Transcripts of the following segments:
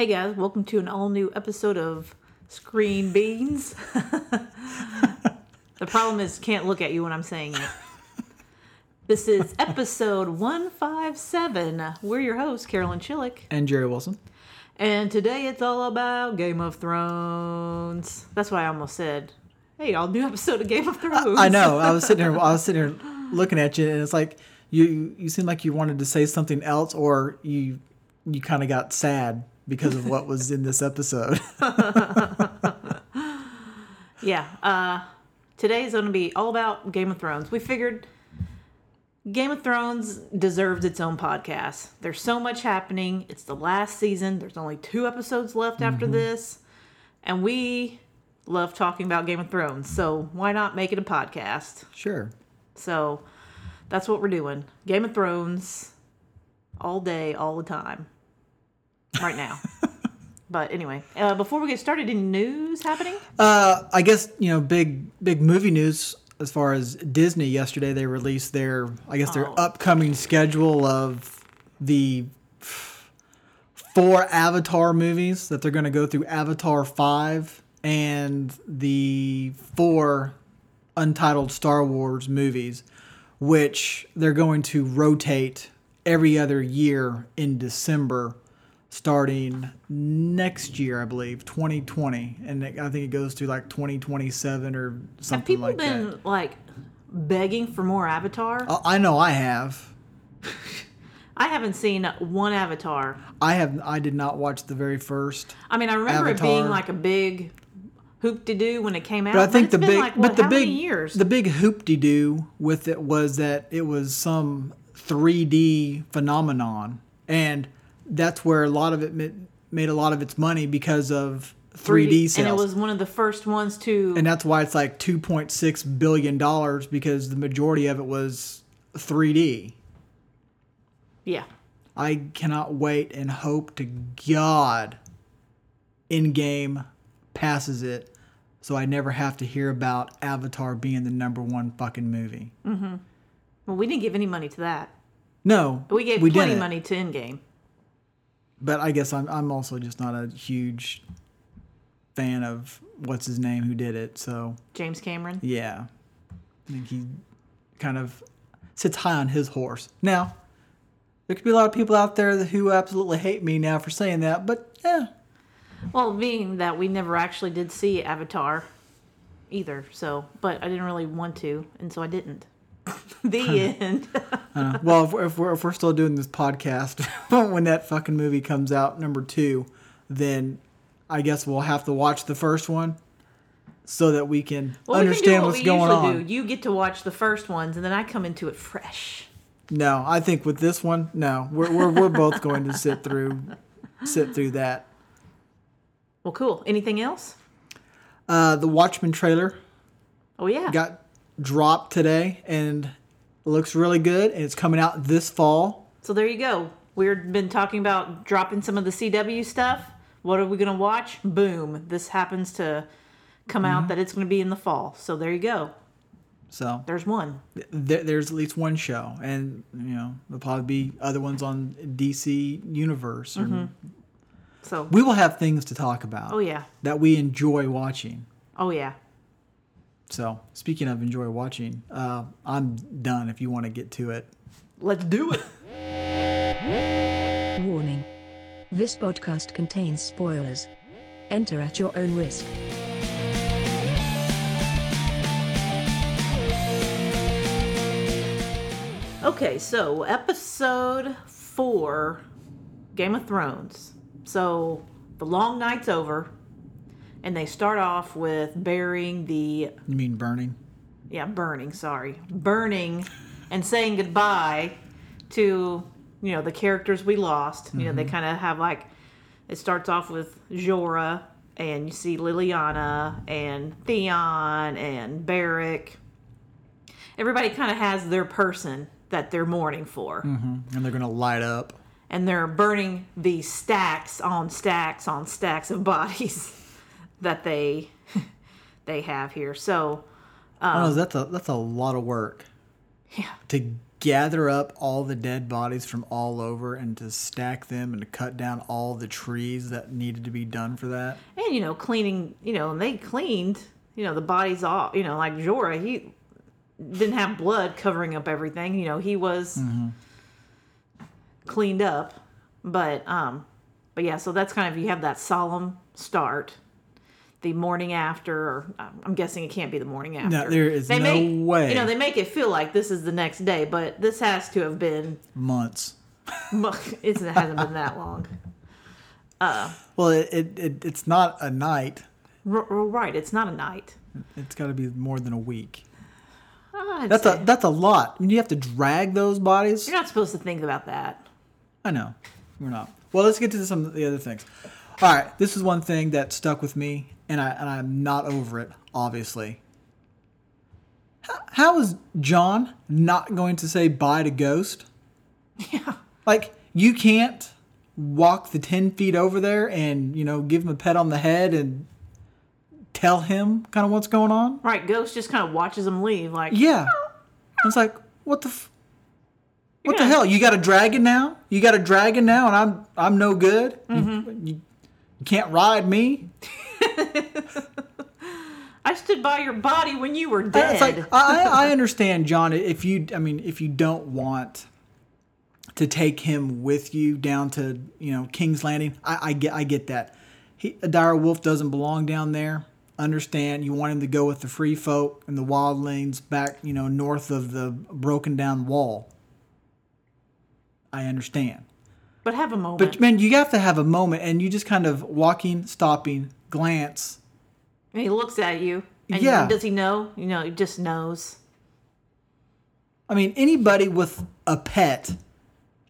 Hey guys, welcome to an all new episode of Screen Beans. the problem is can't look at you when I'm saying it. This is episode 157. We're your hosts, Carolyn Chillick, and Jerry Wilson. and today it's all about Game of Thrones. That's what I almost said. Hey, all new episode of Game of Thrones. I know. I was sitting here. I was sitting here looking at you, and it's like you. You seem like you wanted to say something else, or you you kind of got sad because of what was in this episode. Yeah. Uh, today is going to be all about Game of Thrones. We figured Game of Thrones deserves its own podcast. There's so much happening. It's the last season. There's only two episodes left after this. And we love talking about Game of Thrones. So why not make it a podcast? sure. So that's what we're doing. Game of Thrones all day, all the time. Right now. but anyway, uh, before we get started, any news happening? Uh, I guess you know big big movie news as far as Disney. Yesterday they released their I guess their Oh. upcoming schedule of the four Avatar movies that they're going to go through Avatar five and the four untitled Star Wars movies, which they're going to rotate every other year in December starting next year, I believe, 2020, and it- I think it goes to like 2027 or something. Have people like been that. like begging for more Avatar? I- I know I have. I haven't seen one Avatar. I have. I did not watch the very first. I mean, I remember it being like a big hoop to do when it came out. But I think it's the big, like, what, but the big, many years? the big hoop de doo with it was that it was some 3D phenomenon, and that's where a lot of it made a lot of its money because of 3D sales. and it was one of the first ones to. and that's why it's like 2.6 billion dollars because the majority of it was 3D. yeah, I cannot wait and hope to God Endgame passes it so I never have to hear about Avatar being the number one fucking movie. Mm-hmm. Well, we didn't give any money to that, No, but we gave plenty didn't. money to Endgame. But I guess I'm I'm also just not a huge fan of what's his name who did it. So James Cameron. yeah, I think he kind of sits high on his horse. Now, there could be a lot of people out there who absolutely hate me now for saying that, but yeah, Well, being that we never actually did see Avatar either, so but I didn't really want to, and so I didn't. the end. Uh, well, if we're, if we're if we're still doing this podcast when that fucking movie comes out, number two, then I guess we'll have to watch the first one so that we can Well, we can do understand what what's we going on. do. You get to watch the first ones, and then I come into it fresh. No, I think with this one, no, we're we're, we're both going to sit through sit through that. Well, cool. Anything else? Uh, the Watchmen trailer Oh yeah. got dropped today and looks really good, and it's coming out this fall. So there you go. We've been talking about dropping some of the CW stuff. What are we going to watch? Boom. This happens to come Mm-hmm. out that it's going to be in the fall. So there you go. So There's one. there, there's at least one show, and you know there'll probably be other ones on DC Universe. Or, So, We will have things to talk about oh yeah. that we enjoy watching. Oh yeah. So speaking of enjoy watching, uh, I'm done. If you want to get to it, Let's do it. Warning. This podcast contains spoilers. Enter at your own risk. Okay, so episode four, Game of Thrones. So the long night's over, and they start off with burying the you mean burning? yeah burning sorry. Burning and saying goodbye to you know the characters we lost. You know they mm-hmm. kind of have like it starts off with Jorah and you see Lyanna and Theon and Beric everybody kind of has their person that they're mourning for. Mm-hmm. And they're gonna light up. and they're burning these stacks on stacks on stacks of bodies that they they have here so oh, that's a that's a lot of work yeah to gather up all the dead bodies from all over and to stack them and to cut down all the trees that needed to be done for that. And you know, cleaning. You know, and they cleaned. You know, the bodies off. You know, like Jorah, he didn't have blood covering up everything. You know, he was cleaned up. But um, but yeah. So that's kind of you have that solemn start. The morning after, or um, I'm guessing it can't be the morning after. No, there is no make, way. You know, they make it feel like this is the next day, but this has to have been. Months. It hasn't been that long. Well, it, it, it it's not a night. R- right, it's not a night. It's got to be more than a week. I'd That's say- a that's a lot. I mean, you have to drag those bodies. You're not supposed to think about that. I know. We're not. Well, let's get to some of the other things. All right, this is one thing that stuck with me, and I and I'm not over it. Obviously. How, how is Jon not going to say bye to Ghost? Yeah. Like you can't walk the ten feet over there and you know give him a pet on the head and tell him kind of what's going on. Right, Ghost just kind of watches him leave. Like, Yeah, it's like what the. F- what the hell? You got a dragon now? You got a dragon now, and I'm I'm no good. Mm-hmm. You, you can't ride me. I stood by your body when you were dead. It's like I I understand, Jon. If you I mean, if you don't want to take him with you down to you know King's Landing, I, I get I get that. He, a dire wolf doesn't belong down there. Understand? You want him to go with the free folk and the wildlings back, you know, north of the broken down wall. I understand. But have a moment. But man, you have to have a moment, and you just kind of walking, stopping, glance. and he looks at you. And Yeah. does he know? You know, he just knows. I mean, anybody with a pet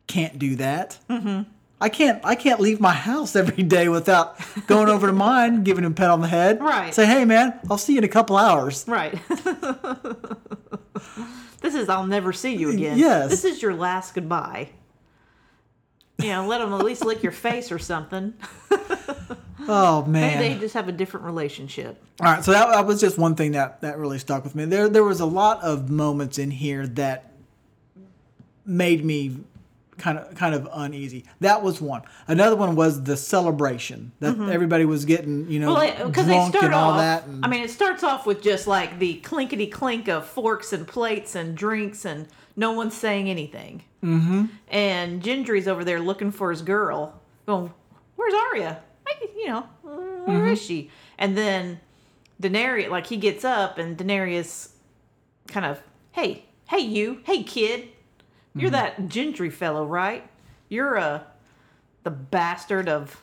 can't do that. Mm-hmm. I can't. I can't leave my house every day without going over to mine, giving him a pet on the head. Right. Say, hey man, I'll see you in a couple hours. Right. this is I'll never see you again. Yes. This is your last goodbye. You know, let them at least lick your face or something. Oh Maybe man. they just have a different relationship. All right, so that, that was just one thing that that really stuck with me. There there was a lot of moments in here that made me kind of kind of uneasy. That was one. Another one was the celebration that everybody was getting, you know, Mm-hmm. Well, because they drunk and all off. that. And, I mean, it starts off with just like the clinkety clink of forks and plates and drinks, and no one's saying anything. Mm-hmm. And Gendry's over there looking for his girl, going, "Where's Arya? I, you know, where is Mm-hmm. she?" And then Daenerys, like he gets up, and Daenerys kind of, "Hey, hey, you, hey, kid, you're Mm-hmm. that Gendry fellow, right? You're uh, the bastard of."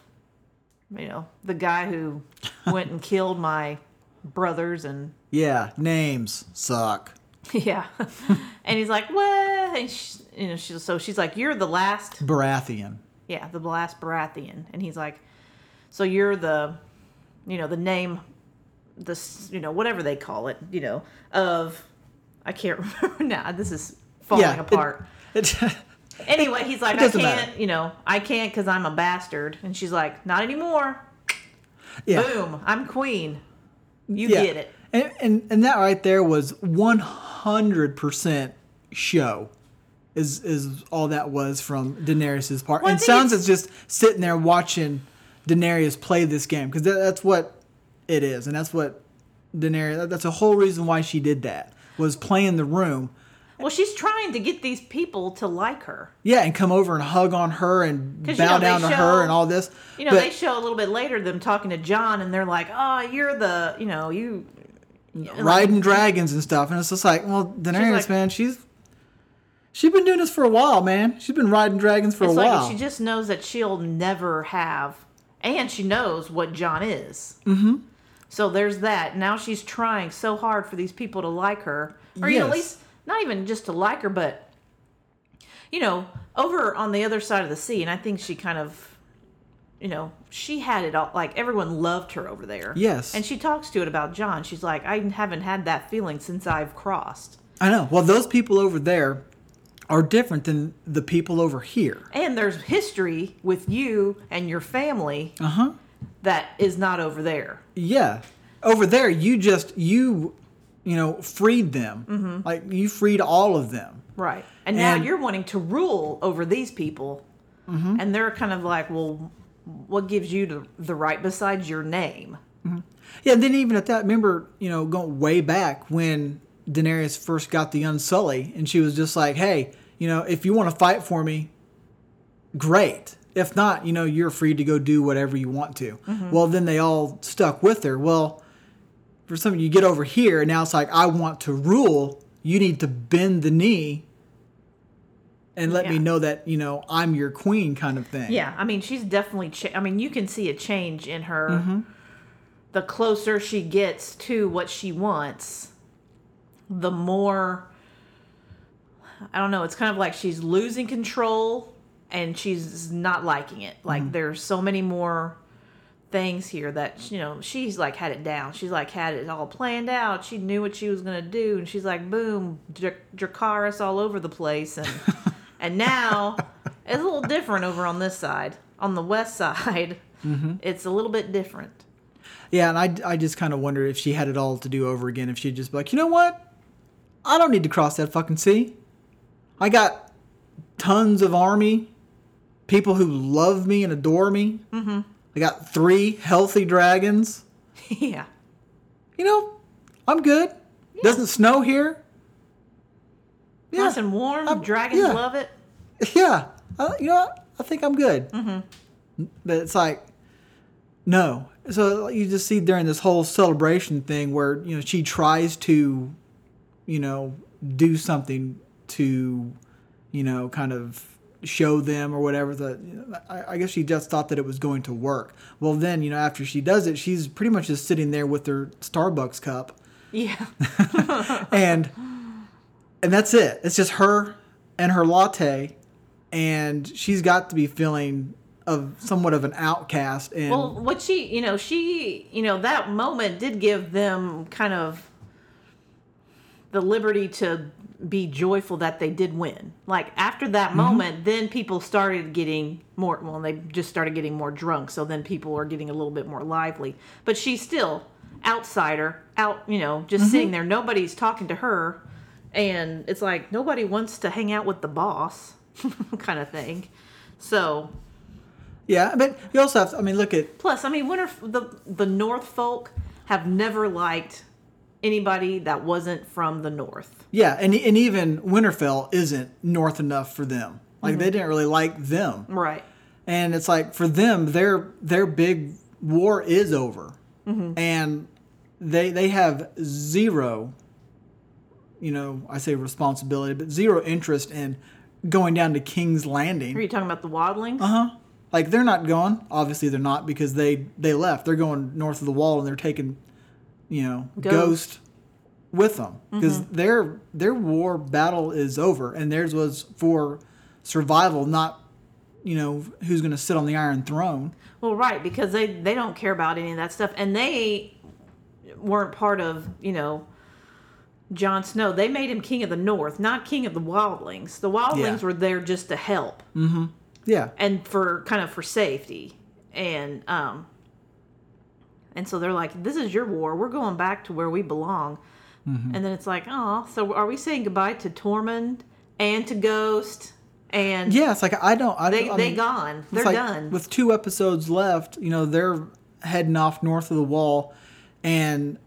you know, the guy who went and killed my brothers and yeah, names suck. yeah. and he's like, "What?" And she, you know, she, so she's like, "You're the last, Baratheon. yeah, the last Baratheon." And he's like, "So you're the, you know, the name, this, you know, whatever they call it, you know, of, I can't remember now. This is falling Yeah, apart." It, anyway, he's like, "I can't, matter. you know, I can't because I'm a bastard." And she's like, "Not anymore. yeah. Boom, I'm queen. You Yeah. get it." And, and and that right there was one hundred percent show. Is is all that was from Daenerys's part. Well, and Sansa's it's- just sitting there watching Daenerys play this game because that, that's what it is, and that's what Daenerys. that- That's the whole reason why she did that was playing the room. Well, she's trying to get these people to like her. Yeah, and come over and hug on her and 'Cause, you bow know, down to show- her and all this. You know, But- they show a little bit later them talking to Jon, and they're like, "Oh, you're the, you know, you." Riding dragons and stuff, and it's just like, well, Daenerys, like- man, she's she's been doing this for a while, man. She's been riding dragons for It's a like while. she just knows that she'll never have, and she knows what Jon is. Mm-hmm. So there's that. Now she's trying so hard for these people to like her, or you know, at least not even just to like her, but you know, over on the other side of the sea. And I think she kind of. You know, she had it all. Like everyone loved her over there. Yes. and she talks to it about Jon. She's like, I haven't had that feeling since I've crossed. I know. Well, those people over there are different than the people over here. And there's history with you and your family Uh huh. that is not over there. Yeah. Over there, you just you, you know, freed them. Mm-hmm. Like you freed all of them. Right. And now you're wanting to rule over these people. Mm-hmm. And they're kind of like, well, what gives you the, the right besides your name? Mm-hmm. Yeah, and then even at that, remember, you know, going way back when Daenerys first got the Unsullied, and she was just like, "Hey, you know, if you want to fight for me, great. If not, you know, you're free to go do whatever you want to." Mm-hmm. Well, then they all stuck with her. Well, for some, you get over here, and now it's like, I want to rule. You need to bend the knee and let me know that you know I'm your queen, kind of thing. Yeah. I mean, she's definitely, cha- I mean, you can see a change in her. Mm-hmm. The closer she gets to what she wants, the more, I don't know, it's kind of like she's losing control and she's not liking it. Like, Mm-hmm. there's so many more things here that you know she's like had it down she's like had it all planned out she knew what she was gonna do and she's like boom Dr- Dracarys all over the place and and now it's a little different over on this side on the west side it's a little bit different Yeah, and I, I just kind of wonder if she had it all to do over again, if she'd just be like, you know what? I don't need to cross that fucking sea. I got tons of army, people who love me and adore me. Mm-hmm. I got three healthy dragons. yeah You know, I'm good. Doesn't snow here. Yeah, nice and warm I'm- dragons yeah. love it yeah. I, you know, what? I think I'm good. Mm-hmm. But it's like, no. So you just see during this whole celebration thing where you know she tries to, you know, do something to, you know, kind of show them or whatever. That I, I guess she just thought that it was going to work. Well, then you know after she does it, she's pretty much just sitting there with her Starbucks cup yeah and and that's it. It's just her and her latte, and she's got to be feeling of somewhat of an outcast. And well what she you know she you know that moment did give them kind of the liberty to be joyful that they did win. Like after that mm-hmm. moment then people started getting more well they just started getting more drunk so then people are getting a little bit more lively. But she's still outsider out you know just mm-hmm. sitting there. Nobody's talking to her and it's like nobody wants to hang out with the boss kind of thing so yeah, but you also have. To, I mean, look at Plus, I mean, winter the the North folk have never liked anybody that wasn't from the North. yeah, and and even Winterfell isn't north enough for them. Like they mm-hmm. didn't really like them, Right. and it's like for them, their their big war is over, mm-hmm. and they they have zero. You know, I say responsibility, but zero interest in going down to King's Landing. Are you talking about the Wildlings? Uh huh. Like they're not going. Obviously, they're not because they they left. They're going north of the wall and they're taking, you know, Ghost. Ghost, with them because their their war battle is over and theirs was for survival, not you know who's going to sit on the Iron Throne. Well, right, because they they don't care about any of that stuff, and they weren't part of you know. Jon Snow, they made him king of the North, not king of the Wildlings. The Wildlings Yeah. were there just to help Yeah, and for kind of for safety. And um and so they're like, This is your war. We're going back to where we belong. Mm-hmm. And then it's like, oh, so are we saying goodbye to Tormund and to Ghost? And yeah. It's like I don't. I, they I they gone. They're like done. With two episodes left, you know they're heading off north of the wall, and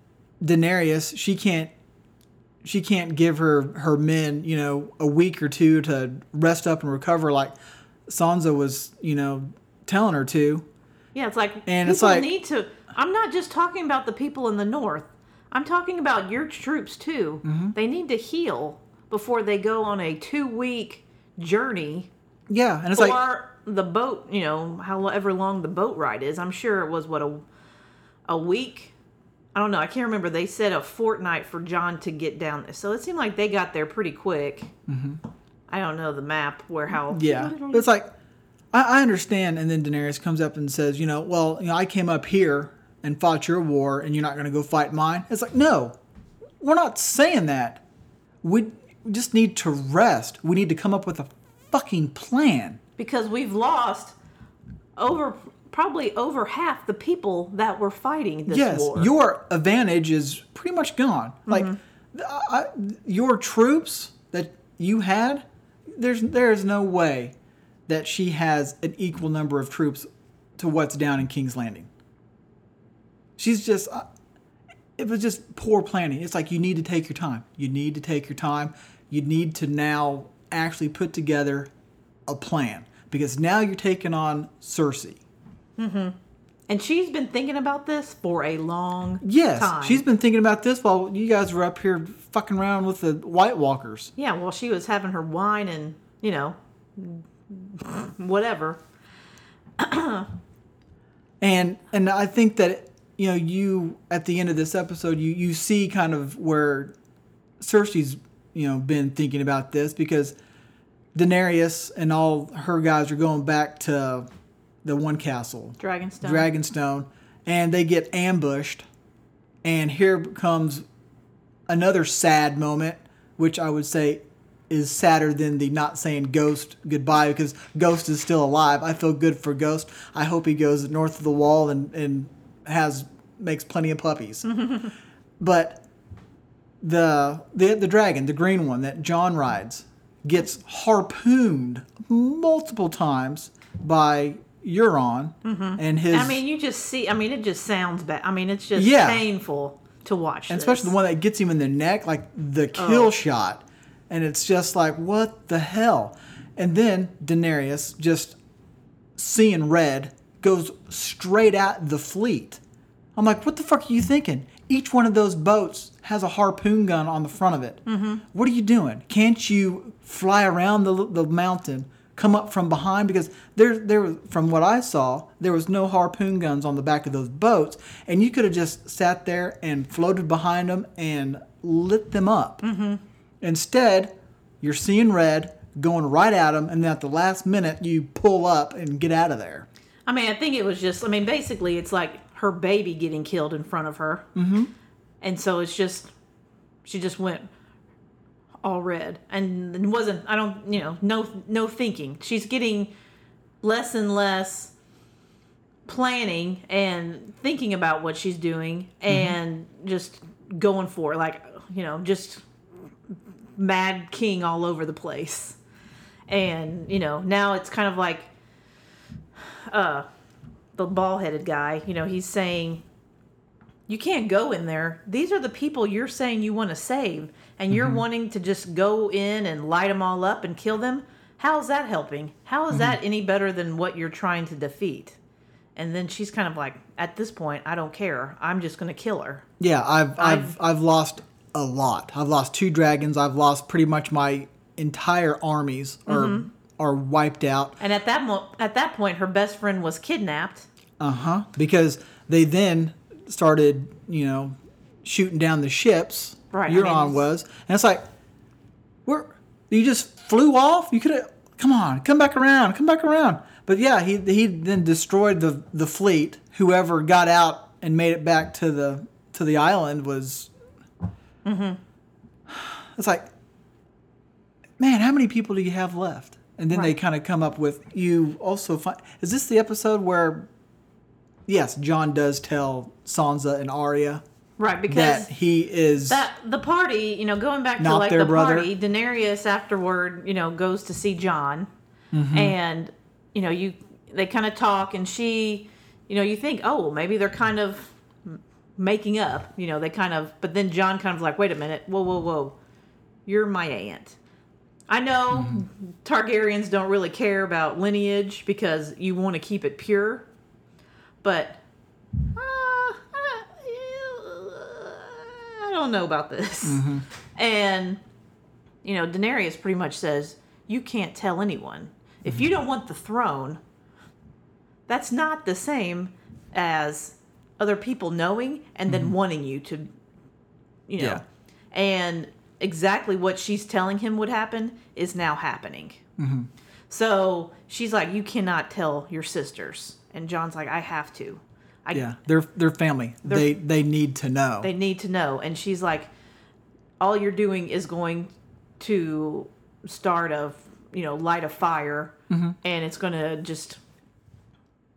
Daenerys she can't she can't give her her men you know a week or two to rest up and recover like Sansa was you know telling her to. Yeah, it's like And people it's like- need to. I'm not just talking about the people in the north. I'm talking about your troops too. Mm-hmm. They need to heal before they go on a two week journey Yeah, and it's like the boat. You know, however long the boat ride is. I'm sure it was what a a week. I don't know. I can't remember. They said a fortnight for Jon to get down there. So it seemed like they got there pretty quick. I don't know the map where how. Mm-hmm. yeah, but it's like I, I understand. And then Daenerys comes up and says, you know, well, you know, I came up here and fought your war, and you're not going to go fight mine. It's like no, we're not saying that. We just need to rest. We need to come up with a fucking plan. because we've lost over probably over half the people that were fighting this yes, war. your advantage is pretty much gone. Like, th- I, your troops that you had, there's there is no way that she has an equal number of troops to what's down in King's Landing. She's just uh, it was just poor planning. It's like you need to take your time. You need to take your time. You need to now actually put together a plan because now you're taking on Cersei. Mm-hmm. And she's been thinking about this for a long Yes, time. she's been thinking about this while you guys were up here fucking around with the White Walkers. Yeah, well, she was having her wine and, you know, whatever. And and I think that you know you at the end of this episode you you see kind of where Cersei's you know been thinking about this because Daenerys and all her guys are going back to the one castle Dragonstone. Dragonstone and they get ambushed and here comes another sad moment which I would say is sadder than the not saying Ghost goodbye because Ghost is still alive. I feel good for Ghost. I hope he goes north of the wall and, and has makes plenty of puppies. but the, the the dragon, the green one that Jon rides, gets harpooned multiple times by Euron and his I mean, you just see, I mean, it just sounds bad. I mean, it's just Yeah. painful to watch. and this. especially the one that gets him in the neck, like the kill Oh. shot, and it's just like what the hell. And then Daenerys just seeing red goes straight at the fleet. I'm like, what the fuck are you thinking? Each one of those boats has a harpoon gun on the front of it. Mm-hmm. What are you doing? Can't you fly around the, the mountain, come up from behind? Because there, there, was- from what I saw, there was no harpoon guns on the back of those boats, and you could have just sat there and floated behind them and lit them up. Mm-hmm. Instead, you're seeing red, going right at them, and then at the last minute, you pull up and get out of there. I mean, I think it was just, I mean, basically, it's like her baby getting killed in front of her. Mm-hmm. And so it's just, she just went all red. And it wasn't, I don't, you know, no, no thinking. She's getting less and less planning and thinking about what she's doing and just going for it, like, you know, just mad king all over the place. And, you know, now it's kind of like, uh the ball-headed guy you know he's saying you can't go in there. These are the people you're saying you want to save and you're mm-hmm. wanting to just go in and light them all up and kill them how's that helping how is that mm-hmm. any better than what you're trying to defeat and then she's kind of like at this point i don't care i'm just going to kill her Yeah, I've I've I've lost a lot. I've lost two dragons. I've lost pretty much my entire armies are mm-hmm. are wiped out. and at that mo- at that point her best friend was kidnapped Uh huh. Because they then started, you know, shooting down the ships. Right, I Euron mean, it's- was, and it's like, where you just flew off. You could have. Come on, come back around, come back around. But yeah, he he then destroyed the the fleet. Whoever got out and made it back to the to the island was. Mm-hmm. It's like, man, how many people do you have left? And then they kind of come up with you also find. Is this the episode where? Yes, Jon does tell Sansa and Arya right because that he is. that the party, you know, going back to like the brother. party, Daenerys afterward, you know, goes to see Jon, Mm-hmm. and you know, you they kind of talk, and she, you know, you think, oh, well, maybe they're kind of making up, you know, they kind of, but then Jon kind of like, wait a minute, whoa, whoa, whoa, you're my aunt. I know Mm-hmm. Targaryens don't really care about lineage because you want to keep it pure, but uh, I I don't know about this. Mm-hmm. And, you know, Daenerys pretty much says, you can't tell anyone. If you mm-hmm. don't want the throne, that's not the same as other people knowing and then mm-hmm. wanting you to, you know. Yeah. And exactly what she's telling him would happen is now happening. So she's like, you cannot tell your sisters. And Jon's like, I have to. I, yeah, they're they're family. they they need to know. they need to know. And she's like, all you're doing is going to start a, you know, light a fire, Mm-hmm. and it's going to just,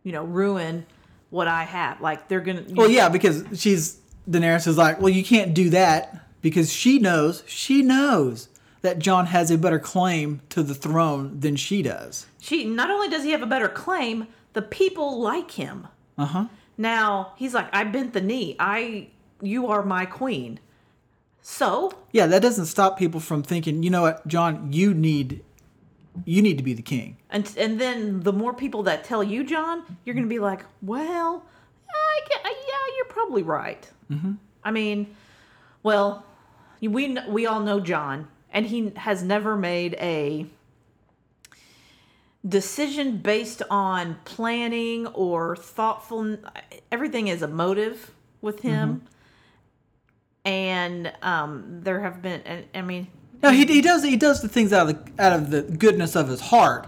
you know, ruin what I have. Like they're gonna. well, yeah, because she's Daenerys is like, well, you can't do that because she knows, she knows that Jon has a better claim to the throne than she does. She not only does he have a better claim, the people like him. Uh huh. Now he's like, I bent the knee. I, you are my queen. So Yeah, that doesn't stop people from thinking, you know what, Jon, you need, you need to be the king. And and then the more people that tell you, Jon, you're gonna be like, well, I get, yeah, you're probably right. Mm-hmm. I mean, well, we we all know Jon, and he has never made a decision based on planning or thoughtful. Everything is a motive with him, and um, there have been. I mean, No, he, he does he does the things out of the out of the goodness of his heart,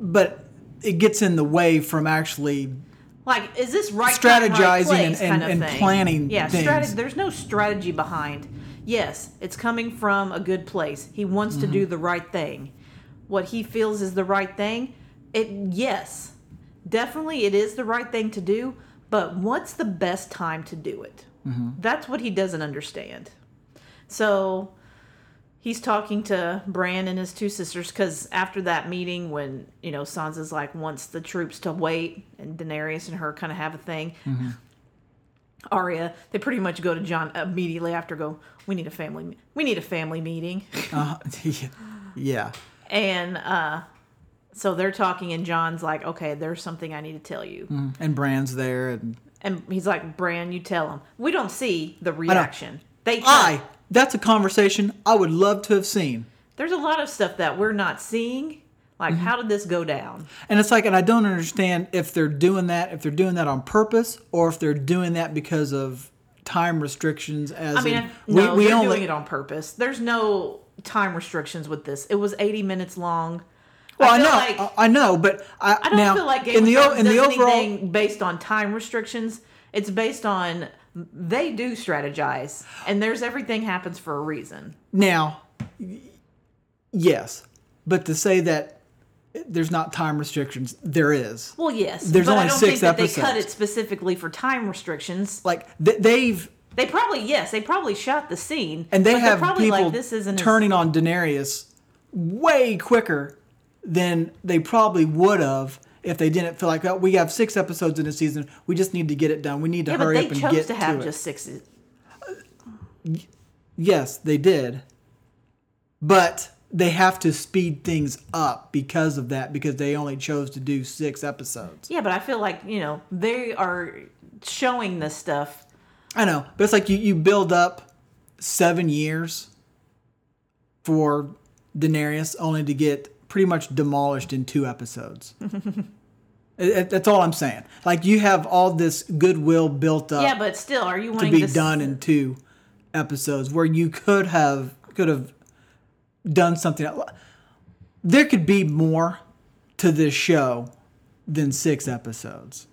but it gets in the way from actually Like, is this right time, right Strategizing place and- kind and- of and planning Yeah. There's no strategy behind. Yes, it's coming from a good place. He wants to do Mm-hmm. the right thing. What he feels is the right thing. It yes, definitely it is the right thing to do. But what's the best time to do it? Mm-hmm. That's what he doesn't understand. So he's talking to Bran and his two sisters because after that meeting, when you know Sansa's like wants the troops to wait, and Daenerys and her kind of have a thing. Arya, they pretty much go to Jon immediately after. Go, we need a family. We need a family meeting, uh, yeah. And uh, so they're talking, and Jon's like, "Okay, there's something I need to tell you," And Bran's there and and he's like, "Bran, you tell him." We don't see the reaction. They I that's a conversation I would love to have seen. there's a lot of stuff that we're not seeing. Like, Mm-hmm. how did this go down? And it's like, and I don't understand if they're doing that, if they're doing that on purpose, or if they're doing that because of time restrictions. As I mean, in, no, we, we they're only doing it on purpose. There's no time restrictions with this. It was 80 minutes long. Well, I, feel know, like- I, I know, but I, I don't now feel like Game in the in the overall anything based on time restrictions. It's based on they do strategize, and there's everything happens for a reason. now, yes, but to say that there's not time restrictions, there is. Well, yes, There's but only I don't six think that they cut it specifically for time restrictions. Like th- they've They probably yes, they probably shot the scene, and they have probably people like this isn't turning on Daenerys way quicker than they probably would have if they didn't feel like oh, we have six episodes in a season. We just need to get it done. We need to Yeah, but hurry they up and chose get to have it. just six. Yes, they did. But they have to speed things up because of that because they only chose to do six episodes. Yeah, but I feel like you know they are showing this stuff. I know, but it's like you, you build up seven years for Daenerys only to get pretty much demolished in two episodes. It- that's all I'm saying. Like you have all this goodwill built up Yeah, but still, are you to be s- done in two episodes where you could have could have done something there could be more to this show than six episodes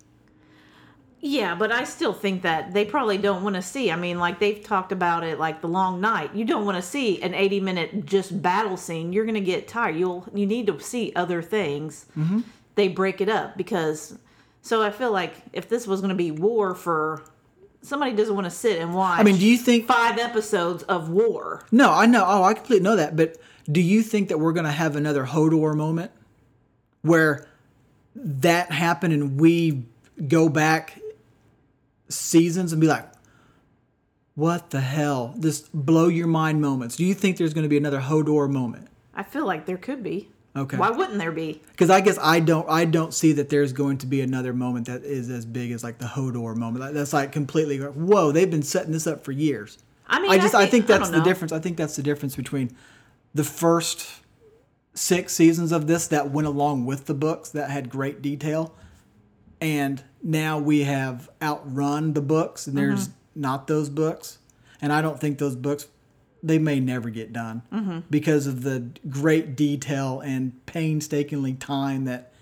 Yeah, but I still think that they probably don't want to see. I mean, like they've talked about it, like the long night. You don't want to see an eighty-minute just battle scene. You're gonna get tired. You'll you need to see other things. Mm-hmm. They break it up because. So I feel like if this was gonna be war for, somebody doesn't want to sit and watch. i mean do you think five episodes of war? no i know oh i completely know that but do you think that we're going to have another hodor moment where that happened and we go back seasons and be like what the hell this blow your mind moments do you think there's going to be another hodor moment I feel like there could be. Okay. Why wouldn't there be? Because I guess I don't I don't see that there's going to be another moment that is as big as like the Hodor moment. That's like completely whoa. They've been setting this up for years. I mean, I just I think, I that's don't the difference. I think that's the difference between the first six seasons of this that went along with the books that had great detail, and now we have outrun the books and there's Mm-hmm. not those books, and I don't think those books they may never get done Mm-hmm. because of the great detail and painstakingly time that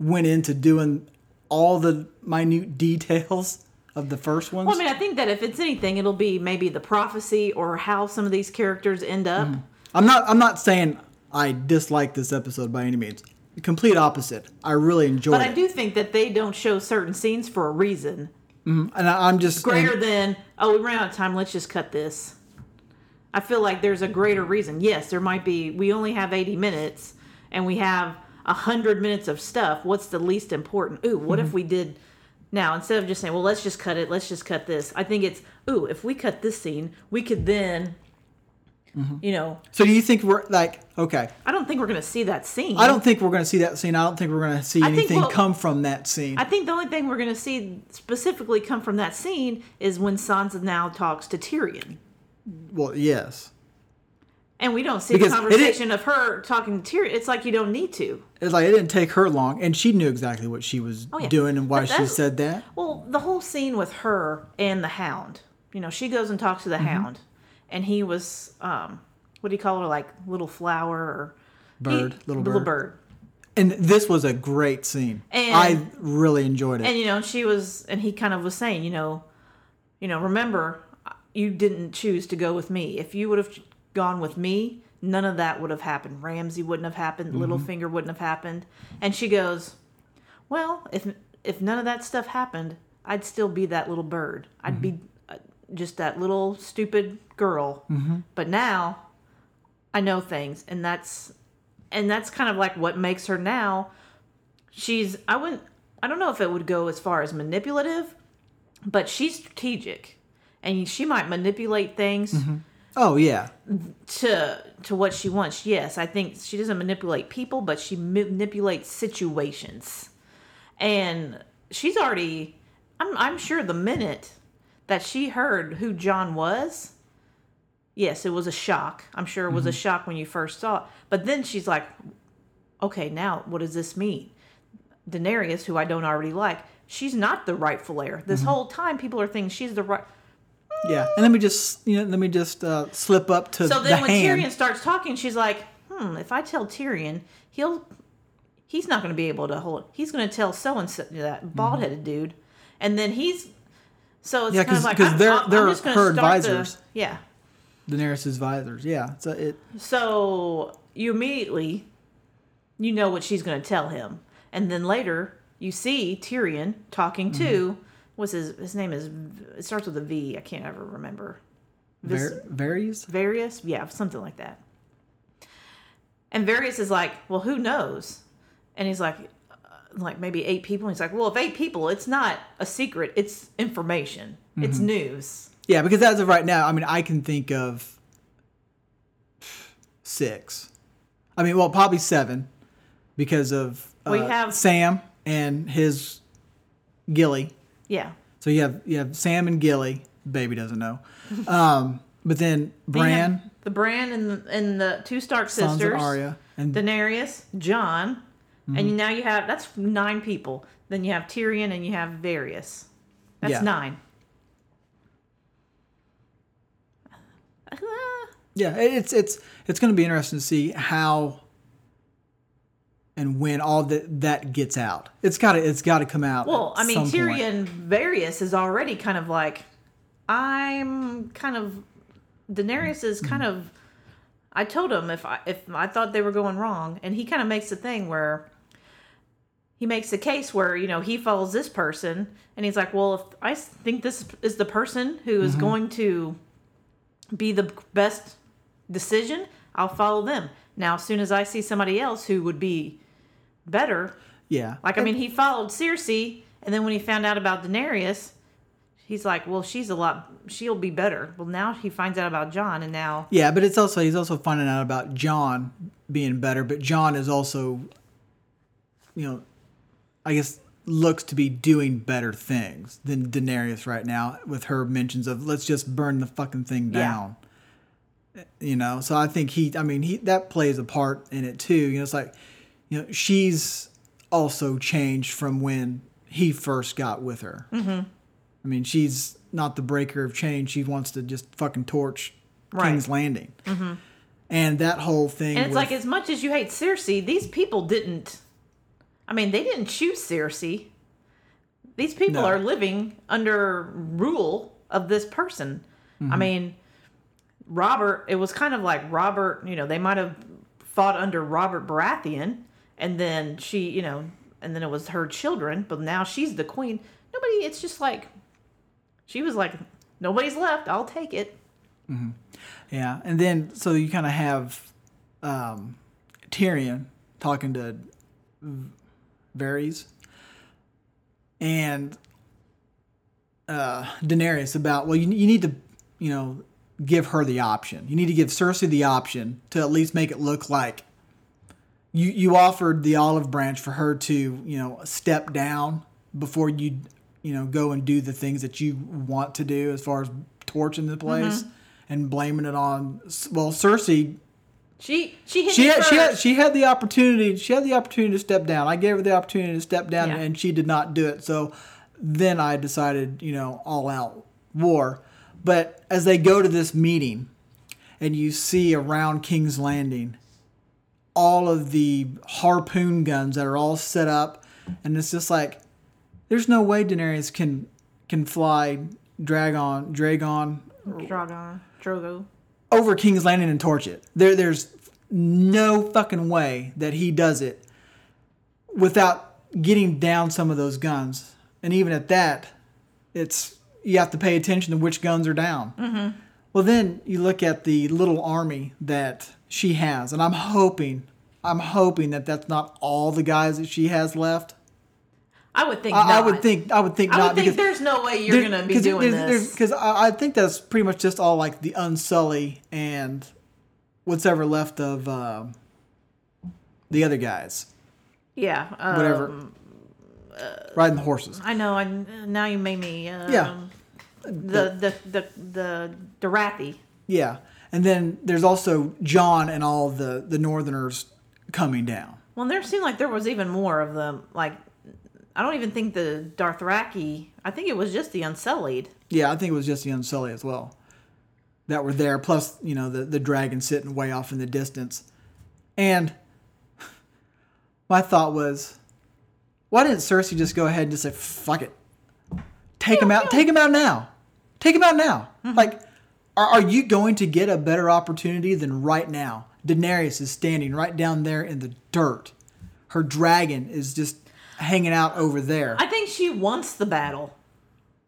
went into doing all the minute details of the first ones. Well, I mean, I think that if it's anything, it'll be maybe the prophecy or how some of these characters end up. I'm not I'm not saying I dislike this episode by any means. Complete opposite. I really enjoyed But I do think that they don't show certain scenes for a reason mm-hmm. and I, I'm just greater and- than oh we ran out of time. Let's just cut this. I feel like there's a greater reason. Yes, there might be. We only have 80 minutes, and we have a hundred minutes of stuff. What's the least important? Ooh, what if mm-hmm. we did? Now instead of just saying, well, let's just cut it. Let's just cut this. I think it's ooh, if we cut this scene, we could then. You know, So do you think we're like okay? I don't think we're gonna see that scene. I don't think we're going to see that scene. I don't think we're going to see I anything we'll- come from that scene. I think the only thing we're going to see specifically come from that scene is when Sansa now talks to Tyrion. well, yes. And we don't see Because the conversation of her talking to Tyrion. It's like you don't need to. It's like it didn't take her long, and she knew exactly what she was Oh, yeah. doing and why she said that. Well, the whole scene with her and the Hound. You know, she goes and talks to the Mm-hmm. Hound, and he was, um, what do you call her, like little flower or Bird, he- little little bird. bird. And this was a great scene. And- I really enjoyed it. And you know, she was, and he kind of was saying, you know, you know, remember, you didn't choose to go with me. If you would have gone with me, none of that would have happened. Ramsay wouldn't have happened. Littlefinger wouldn't have happened. And she goes, well, if if none of that stuff happened, I'd still be that little bird. I'd be uh, just that little stupid girl. Mm-hmm. But now, I know things, and that's and that's kind of like what makes her now. She's i wouldn't i don't know if it would go as far as manipulative but she's strategic. And she might manipulate things mm-hmm. oh yeah, to to what she wants. Yes i think she doesn't manipulate people but she manipulates situations. And she's already i'm, I'm sure the minute that she heard who jon was yes it was a shock i'm sure it was a shock when you first saw it but then she's like okay now what does this mean daenerys who i don't already like she's not the rightful heir this whole time people are thinking she's the right yeah. And let me just you know let me just uh, slip up to So the then when hand. Tyrion starts talking, she's like, "Hmm, if I tell Tyrion, he'll he's not going to be able to hold. He's going to tell so and so that bald-headed dude." And then he's so it's Yeah, kind of like 'cause I'm- they're- they're her start the- advisors. yeah. Daenerys' advisors. Yeah. So it. So you immediately you know what she's going to tell him. And then later you see Tyrion talking Mm-hmm. to what's his his name is it starts with a V. I can't ever remember. Vis- Var- Varys. Varys, yeah, something like that. And Varys is like, well, who knows? And he's like, like maybe eight people. And he's like, well, if eight people, it's not a secret. It's information. It's Mm-hmm. news. Yeah, because as of right now, I mean, I can think of six. I mean, well, probably seven, because of uh, We have- Sam and his Gilly. Yeah. So you have you have Sam and Gilly. Baby doesn't know. Um, but then Then you have Bran, the Bran and the, and the two Stark sisters, of Arya, and Daenerys, Jon, Mm-hmm. and now you have that's nine people. Then you have Tyrion and you have Varys. That's Yeah. nine. yeah, it- it's it's it's going to be interesting to see how and when all that that gets out. It's got to it's got to come out. Well, I mean, some point. Tyrion Varys is already kind of like, I'm kind of, Daenerys is kind of. I told him if I if I thought they were going wrong, and he kind of makes the thing where. He makes the case where you know he follows this person, and he's like, "Well, if I think this is the person who is mm-hmm. going to be the best decision, I'll follow them." Now, as soon as I see somebody else who would be better, Yeah. like, I mean, he followed Cersei, and then when he found out about Daenerys, he's like, well, she's a lot, she'll be better. Well, now he finds out about Jon, and now, Yeah, but it's also he's also finding out about Jon being better, but Jon is also you know, I guess looks to be doing better things than Daenerys right now with her mentions of let's just burn the fucking thing Yeah. down. You know, so I think he I mean, he that plays a part in it too. You know, it's like you know, she's also changed from when he first got with her. Mm-hmm. I mean, she's not the breaker of change. She wants to just fucking torch Right. King's Landing. Mm-hmm. And that whole thing. and it's with- like, as much as you hate Cersei, these people didn't, I mean, they didn't choose Cersei. These people No. are living under rule of this person. Mm-hmm. I mean, Robert, it was kind of like Robert, you know, they might have fought under Robert Baratheon, and then she, you know, and then it was her children, but now she's the queen. Nobody, it's just like, she was like, nobody's left, I'll take it. Yeah, and then so you kind of have um, Tyrion talking to Varys and uh, Daenerys about well, you, you need to you know give her the option. You need to give Cersei the option to at least make it look like you you offered the olive branch for her to you know step down before you you know go and do the things that you want to do as far as torching the place and blaming it on well Cersei She she hit she me had, she had she had the opportunity she had the opportunity to step down. I gave her the opportunity to step down Yeah. and she did not do it. So then I decided, you know, all out war. But as they go to this meeting and you see around King's Landing all of the harpoon guns that are all set up and it's just like there's no way Daenerys can can fly Dragon Dragon Drogon, Drogo. Over King's Landing and torch it. There, there's no fucking way that he does it without getting down some of those guns. And even at that, it's you have to pay attention to which guns are down. Mm-hmm. Well, then you look at the little army that she has, and I'm hoping, I'm hoping that that's not all the guys that she has left. I would think. I, I would think, I would think I not would think because there's no way you're gonna be doing this. Because I, I think that's pretty much just all like the Unsullied and what's ever left of uh, the other guys yeah. Um, Whatever. riding the horses. I know. I now you made me. Um, Yeah. The the the the Dorathi. Yeah, and then there's also Jon and all the the Northerners coming down. Well, there seemed like there was even more of them. Like, I don't even think the Dothraki. I think it was just the Unsullied. Yeah, I think it was just the Unsullied as well that were there. Plus, you know, the the dragon sitting way off in the distance. And my thought was, why didn't Cersei just go ahead and just say, "Fuck it, take him out, take him out now, take him out now"? Mm-hmm. Like, are, are you going to get a better opportunity than right now? Daenerys is standing right down there in the dirt. Her dragon is just hanging out over there. I think she wants the battle.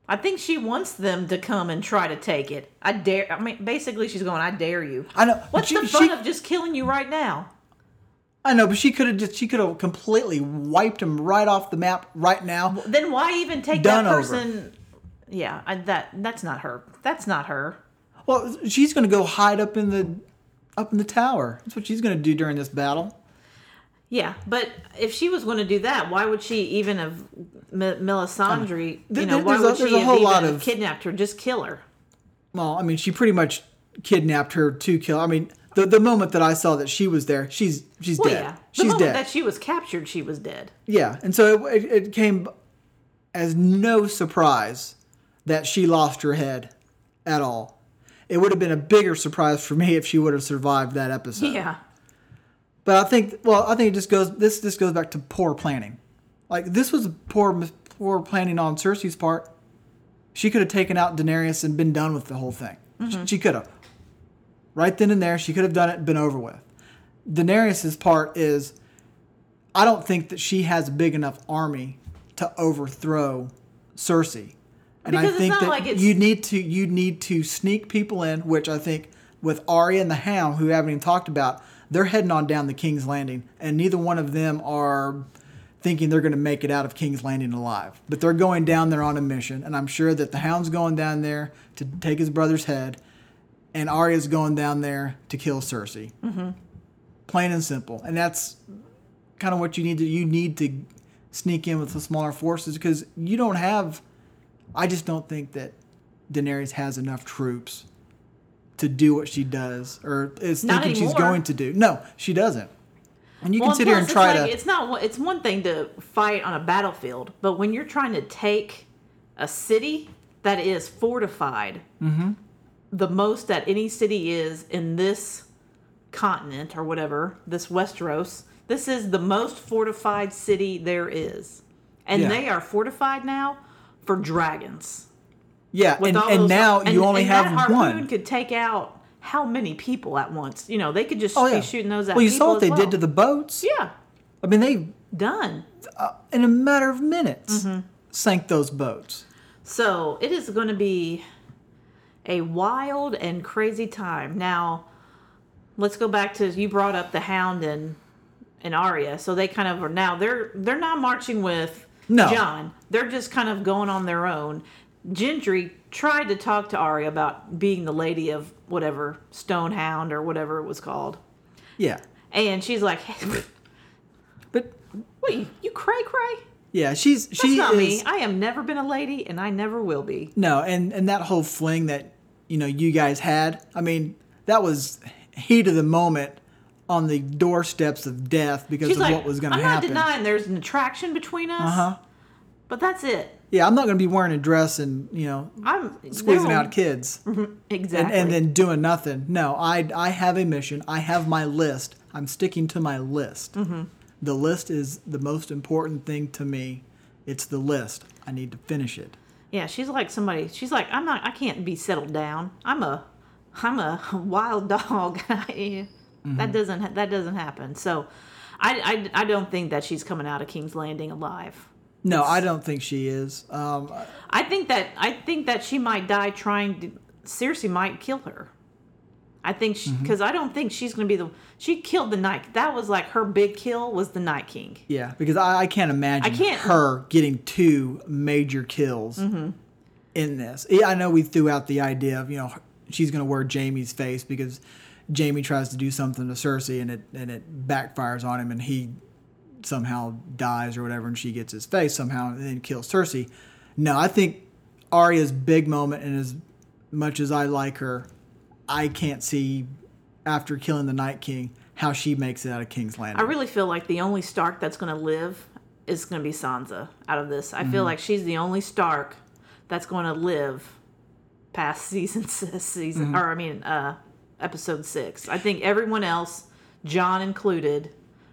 I think she wants them to come and try to take it. I dare. I mean, basically, she's going. I dare you. I know. What's she- the fun she- of just killing you right now? I know, but she could have just she could have completely wiped him right off the map right now. Then why even take Done that over. person? Yeah, I, that that's not her. That's not her. Well, she's going to go hide up in the up in the tower. That's what she's going to do during this battle. Yeah, but if she was going to do that, why would she even have M- Melisandre? You know, why there's a- would she a have even of- kidnapped her? Just kill her. Well, I mean, she pretty much kidnapped her to kill. I mean, the the moment that I saw that she was there, she's she's Well, dead. yeah. The She's moment dead. that she was captured, she was dead. Yeah, and so it, it, it came as no surprise that she lost her head at all. It would have been a bigger surprise for me if she would have survived that episode. Yeah. But I think, well, I think it just goes. This this goes back to poor planning. Like this was poor poor planning on Cersei's part. She could have taken out Daenerys and been done with the whole thing. She, mm-hmm. she could have. Right then and there, she could have done it and been over with. Daenerys's part is, I don't think that she has a big enough army to overthrow Cersei. And Because I think that like it's- you need to you need to sneak people in, which I think with Arya and the Hound, who we haven't even talked about, they're heading on down the King's Landing, and neither one of them are thinking they're going to make it out of King's Landing alive. But they're going down there on a mission, and I'm sure that the Hound's going down there to take his brother's head, and Arya's going down there to kill Cersei. Mm-hmm. Plain and simple, and that's kind of what you need to you need to sneak in with the smaller forces because you don't have. I just don't think that Daenerys has enough troops to do what she does or is Not thinking she's going to do. No, she doesn't. And you Well, can sit here and it's try like, to. It's not. one- It's one thing to fight on a battlefield, but when you're trying to take a city that is fortified, Mm-hmm. the most that any city is in this continent or whatever, this Westeros, this is the most fortified city there is, and Yeah. they are fortified now for dragons. Yeah, and, and now and- you only and have that harpoon one. could take out how many people at once? You know, they could just oh be shooting those at well, you saw what they did to the boats. yeah I mean, they done. in a matter of minutes Mm-hmm. sank those boats. So it is going to be a wild and crazy time. Now, let's go back to you brought up the Hound and and Arya. So they kind of are now they're they're not marching with No. Jon. They're just kind of going on their own. Gendry tried to talk to Arya about being the lady of whatever Stonehound or whatever it was called. Yeah. And she's like, But wait, you, cray cray? yeah, she's That's she not is me. I have never been a lady, and I never will be." no, and and that whole fling that you know you guys had. I mean, that was heat of the moment on the doorsteps of death because She's of like, what was going to happen. I'm not denying there's an attraction between us, Uh-huh. but that's it. Yeah, I'm not going to be wearing a dress and you know I'm squeezing no, out kids and, exactly. and then doing nothing. No, I I have a mission. I have my list. I'm sticking to my list. Mm-hmm. The list is the most important thing to me. It's the list. I need to finish it. yeah, she's like somebody. She's like, I'm not. I can't be settled down. I'm a, I'm a wild dog. Mm-hmm. That doesn't. That doesn't happen. So, I, I, I don't think that she's coming out of King's Landing alive. No, I don't think she is. Um, I think that I think that she might die trying to. Cersei might kill her. I think Mm-hmm. because I don't think she's going to be the. She killed the night. That was like her big kill was the Night King. Yeah, because I, I can't imagine I can't- Mm-hmm. her getting two major kills in this. Yeah, I know we threw out the idea of you know she's going to wear Jaime's face because Jaime tries to do something to Cersei and it and it backfires on him and he somehow dies or whatever and she gets his face somehow and then kills Cersei. No, I think Arya's big moment and as much as I like her, I can't see after killing the Night King how she makes it out of King's Landing. I really feel like the only Stark that's going to live is going to be Sansa out of this. I feel like she's the only Stark that's going to live past season six, season or I mean uh episode 6. I think everyone else, Jon included,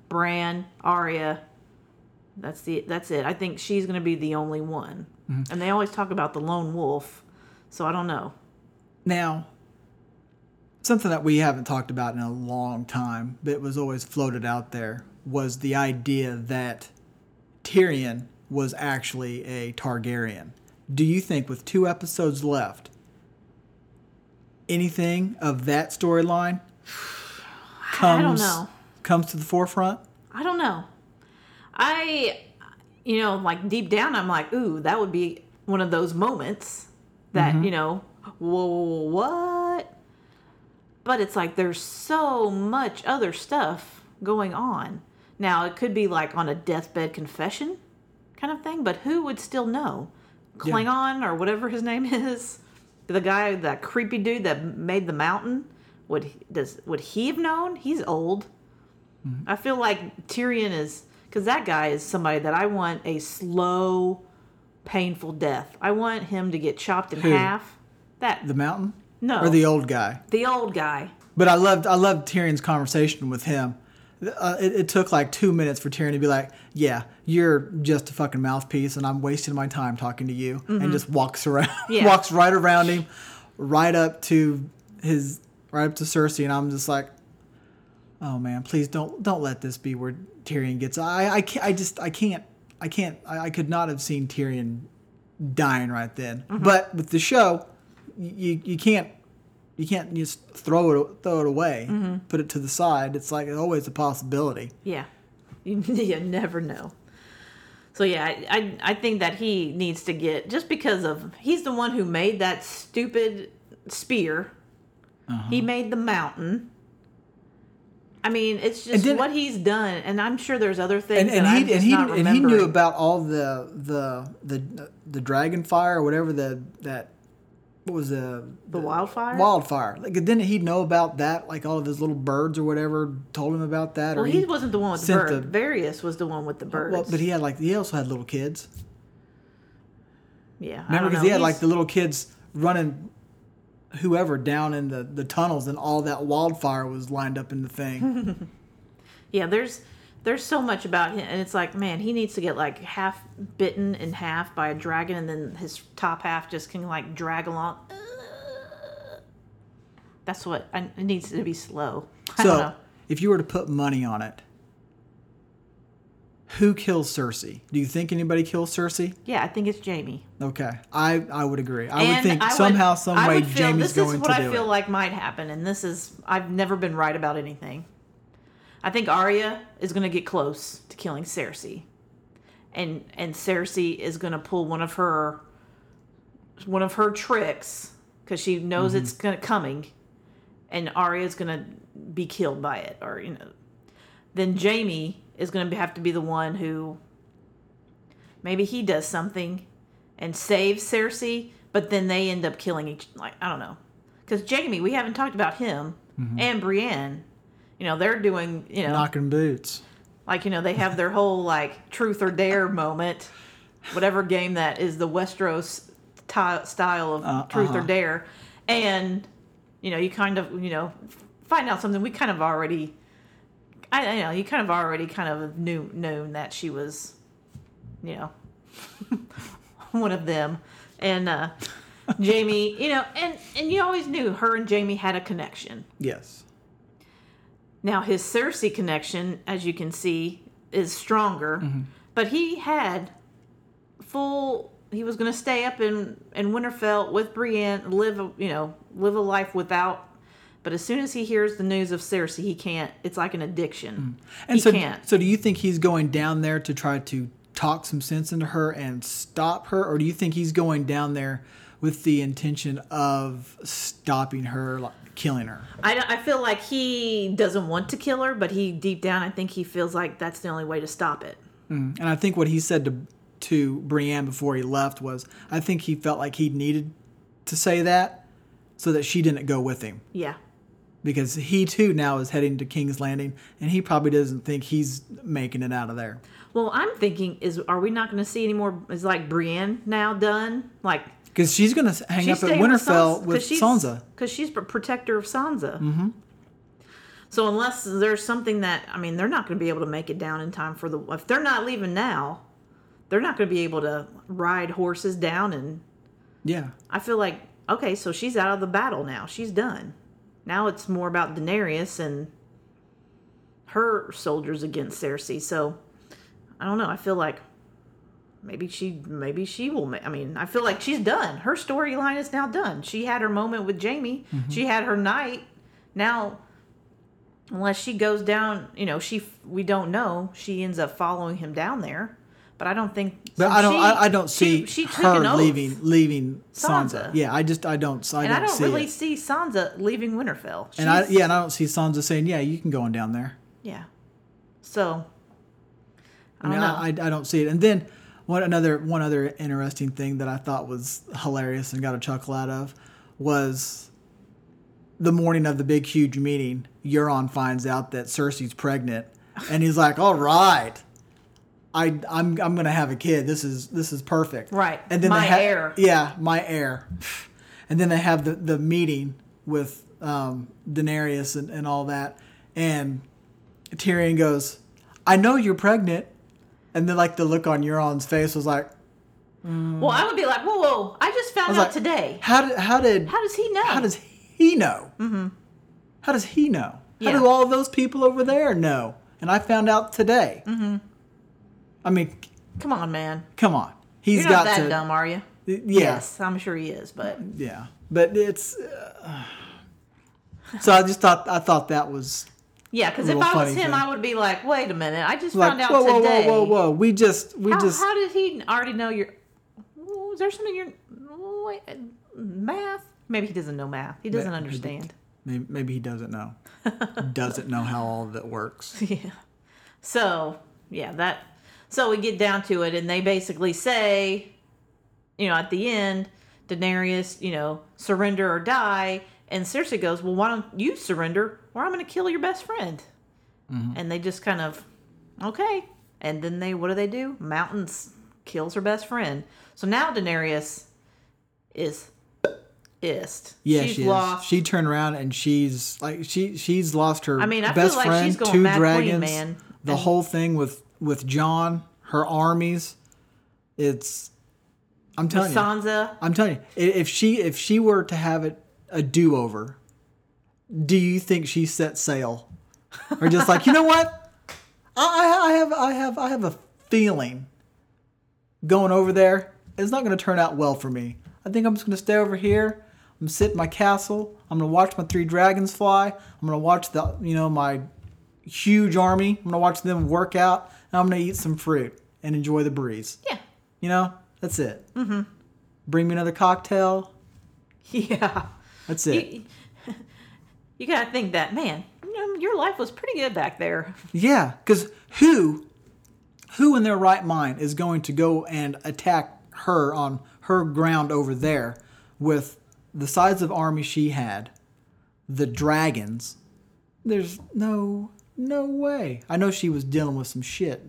Bran, Arya, that's the that's it. I think she's going to be the only one. Mm-hmm. And they always talk about the lone wolf. So I don't know. Now, something that we haven't talked about in a long time, but was always floated out there, was the idea that Tyrion was actually a Targaryen. Do you think, with two episodes left, anything of that storyline comes I don't know. Comes to the forefront? I don't know. I, you know, like deep down, I'm like, ooh, that would be one of those moments that, mm-hmm. you know, whoa, what? But it's like there's so much other stuff going on. Now, it could be like on a deathbed confession kind of thing, but who would still know? Klingon or whatever his name is? The guy, that creepy dude that made the mountain? Would he, does would he have known? He's old. I feel like Tyrion is because that guy is somebody that I want a slow, painful death. I want him to get chopped in Who? half. That The mountain? No. Or the old guy? the old guy. But I loved I loved Tyrion's conversation with him. Uh, it, it took like two minutes for Tyrion to be like, "Yeah, you're just a fucking mouthpiece, and I'm wasting my time talking to you," and just walks around, Yeah. walks right around him, right up to his, right up to Cersei, and I'm just like, "Oh man, please don't don't let this be where Tyrion gets." I I can't, I just I can't I can't I, I could not have seen Tyrion dying right then. Mm-hmm. But with the show, you you can't you can't just throw it throw it away, mm-hmm. put it to the side. It's like always a possibility. Yeah, you, you never know. So yeah, I, I I think that he needs to get just because of he's the one who made that stupid spear. Uh-huh. He made the mountain. I mean, it's just then- what he's done, and I'm sure there's other things And, and that I'm he and he and he knew about all the the the the dragon fire or whatever the that what was the the wildfire. wildfire. Like didn't he know about that? Like all of his little birds or whatever told him about that. well, or he wasn't the one with the sent bird. the- Varys was the one with the birds. Well, but he had like he also had little kids. yeah, Remember because he had like the little kids running whoever down in the, the tunnels and all that wildfire was lined up in the thing. yeah. There's there's so much about him, and it's like, man, he needs to get like half bitten in half by a dragon, and then his top half just can like drag along. That's what I, it needs to be slow. I don't so know. if you were to put money on it, who kills Cersei? Do you think anybody kills Cersei? Yeah, I think it's Jaime. Okay, I I would agree. I would And think I would- somehow, some I way, would feel, Jaime's this going is what to I feel it. like might happen, and this is I've never been right about anything. I think Arya is going to get close to killing Cersei, and and Cersei is going to pull one of her one of her tricks because she knows Mm-hmm. it's gonna coming, and Arya is going to be killed by it, or you know, then Jaime is going to have to be the one who maybe he does something and saves Cersei, but then they end up killing each. Like I don't know, because Jaime, we haven't talked about him and Brienne. You know, they're doing you know Knocking boots. like you know they have their whole like truth or dare moment, whatever game that is the Westeros ti style of Uh, truth or uh-huh. dare, and you know you kind of you know find out something we kind of already. I you know you kind of already kind of knew known that she was, you know, one of them, and uh, Jaime, you know, and and you always knew her and Jaime had a connection. Yes. Now his Cersei connection, as you can see, is stronger, Mm-hmm. but he had full. He was going to stay up in in Winterfell with Brienne, live a you know live a life without. But as soon as he hears the news of Cersei, he can't. It's like an addiction. Mm. And he so, can't. so do you think he's going down there to try to talk some sense into her and stop her, or do you think he's going down there with the intention of stopping her, like killing her? I, I feel like he doesn't want to kill her, but he deep down, I think he feels like that's the only way to stop it. Mm. And I think what he said to to Brienne before he left was, I think he felt like he needed to say that so that she didn't go with him Yeah. Because he too now is heading to King's Landing and he probably doesn't think he's making it out of there. Well, I'm thinking is are we not going to see any more? Is like Brienne now done? Like Because she's going to hang up at Winterfell with Sansa. because she's protector of Sansa. Mm-hmm. So unless there's something that I mean, they're not going to be able to make it down in time for the. If they're not leaving now, they're not going to be able to ride horses down. And Yeah. I feel like okay, so she's out of the battle now. She's done. Now it's more about Daenerys and her soldiers against Cersei. So I don't know. I feel like maybe she maybe she will ma- i mean i feel like she's done. Her storyline is now done. She had her moment with jaime mm-hmm. she had her night. Now unless she goes down you know she we don't know. She ends up following him down there but i don't think But so I don't. she- I, I don't see she, she her leaving leaving Sansa. Sansa. Yeah, I just I don't. I and don't, i don't see really it. see sansa leaving winterfell And I yeah, and I don't see Sansa saying, "Yeah, you can go on down there." yeah so i I don't mean, know I, I, I don't see it. And then one another one other interesting thing that I thought was hilarious and got a chuckle out of was the morning of the big huge meeting. Euron finds out that Cersei's pregnant, and he's like, "All right." I, I'm I'm gonna have a kid. This is this is perfect. Right. And then My they ha- heir. Yeah, my heir. And then they have the, the meeting with um, Daenerys and, and all that. And Tyrion goes, I know you're pregnant. And then like the look on Euron's face was like, well i would be like whoa whoa i just found was out like, today How did how did how does he know how does he know? Mm-hmm. How does he know? How Yeah. do all of those people over there know? And I found out today. Mm-hmm. I mean, come on man come on. He's you're not got that to. dumb are you Yeah, Yes, I'm sure he is, but yeah. But it's. Uh, so I just thought I thought that was yeah, because if I was him, thing. I would be like, wait a minute, I just like found out whoa whoa today. whoa whoa whoa. We just we How, just how did he already know your? Is there something you're math? Maybe he doesn't know math. He doesn't Ma- understand. maybe, maybe he doesn't know. doesn't know how all of it works. yeah. So yeah, that. So we get down to it, and they basically say, you know, at the end, Daenerys, you know, surrender or die. And Cersei goes, well, why don't you surrender, or I'm going to kill your best friend. Mm-hmm. And they just kind of, okay. And then they, what do they do? Mountains kills her best friend. So now Daenerys is ist. Yeah, she's she lost. She turned around and she's like she she's lost her I mean, I feel best like friend, she's going two Mad Queen, dragons, man. the And- whole thing with with Jon, her armies. It's I'm telling you. Sansa. I'm telling you, if she if she were to have it a do over, do you think she set sail, or just like you know what? I, I have I have I have a feeling going over there is not going to turn out well for me. I think I'm just going to stay over here. I'm sit in my castle. I'm gonna watch my three dragons fly. I'm gonna watch the you know my huge army. I'm gonna watch them work out, I'm gonna eat some fruit and enjoy the breeze. Yeah. You know, that's it. Mm-hmm. Bring me another cocktail. Yeah. That's it. You, you gotta think that, man, you know, your life was pretty good back there. Yeah, because who, who in their right mind is going to go and attack her on her ground over there with the size of army she had, the dragons? There's no, no way. I know she was dealing with some shit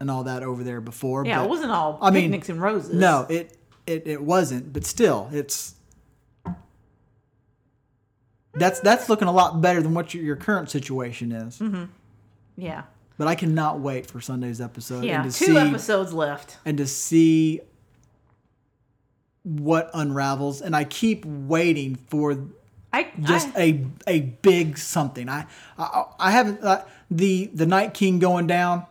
and all that over there before. Yeah, but, it wasn't all I mean, picnics and roses. No, it, it it wasn't. But still, it's that's that's looking a lot better than what your, your current situation is. Mm-hmm. Yeah. But I cannot wait for Sunday's episode Yeah. and to Two see episodes left. and to see what unravels. And I keep waiting for I just I, a a big something. I I, I haven't uh, the the Night King going down.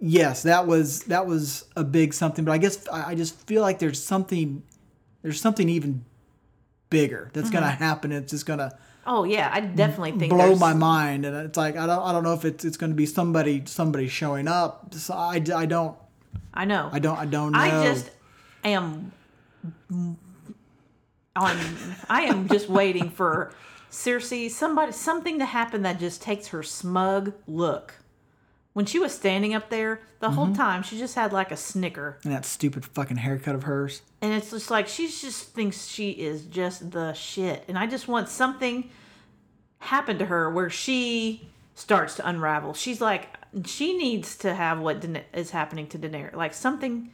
Yes, that was that was a big something. But I guess I, I just feel like there's something there's something even bigger that's gonna Mm-hmm. happen. It's just gonna oh yeah, I definitely think blow there's- my mind and it's like I don't I don't know if it's it's going to be somebody somebody showing up so I, I don't I know. I don't I don't know I just am on. I am just waiting for Cersei, somebody, something to happen that just takes her smug look. When she was standing up there, the Mm-hmm. whole time she just had like a snicker, and that stupid fucking haircut of hers and it's just like she just thinks she is just the shit. And I just want something happen to her where she starts to unravel. She's like, she needs to have what is happening to Daenerys, like something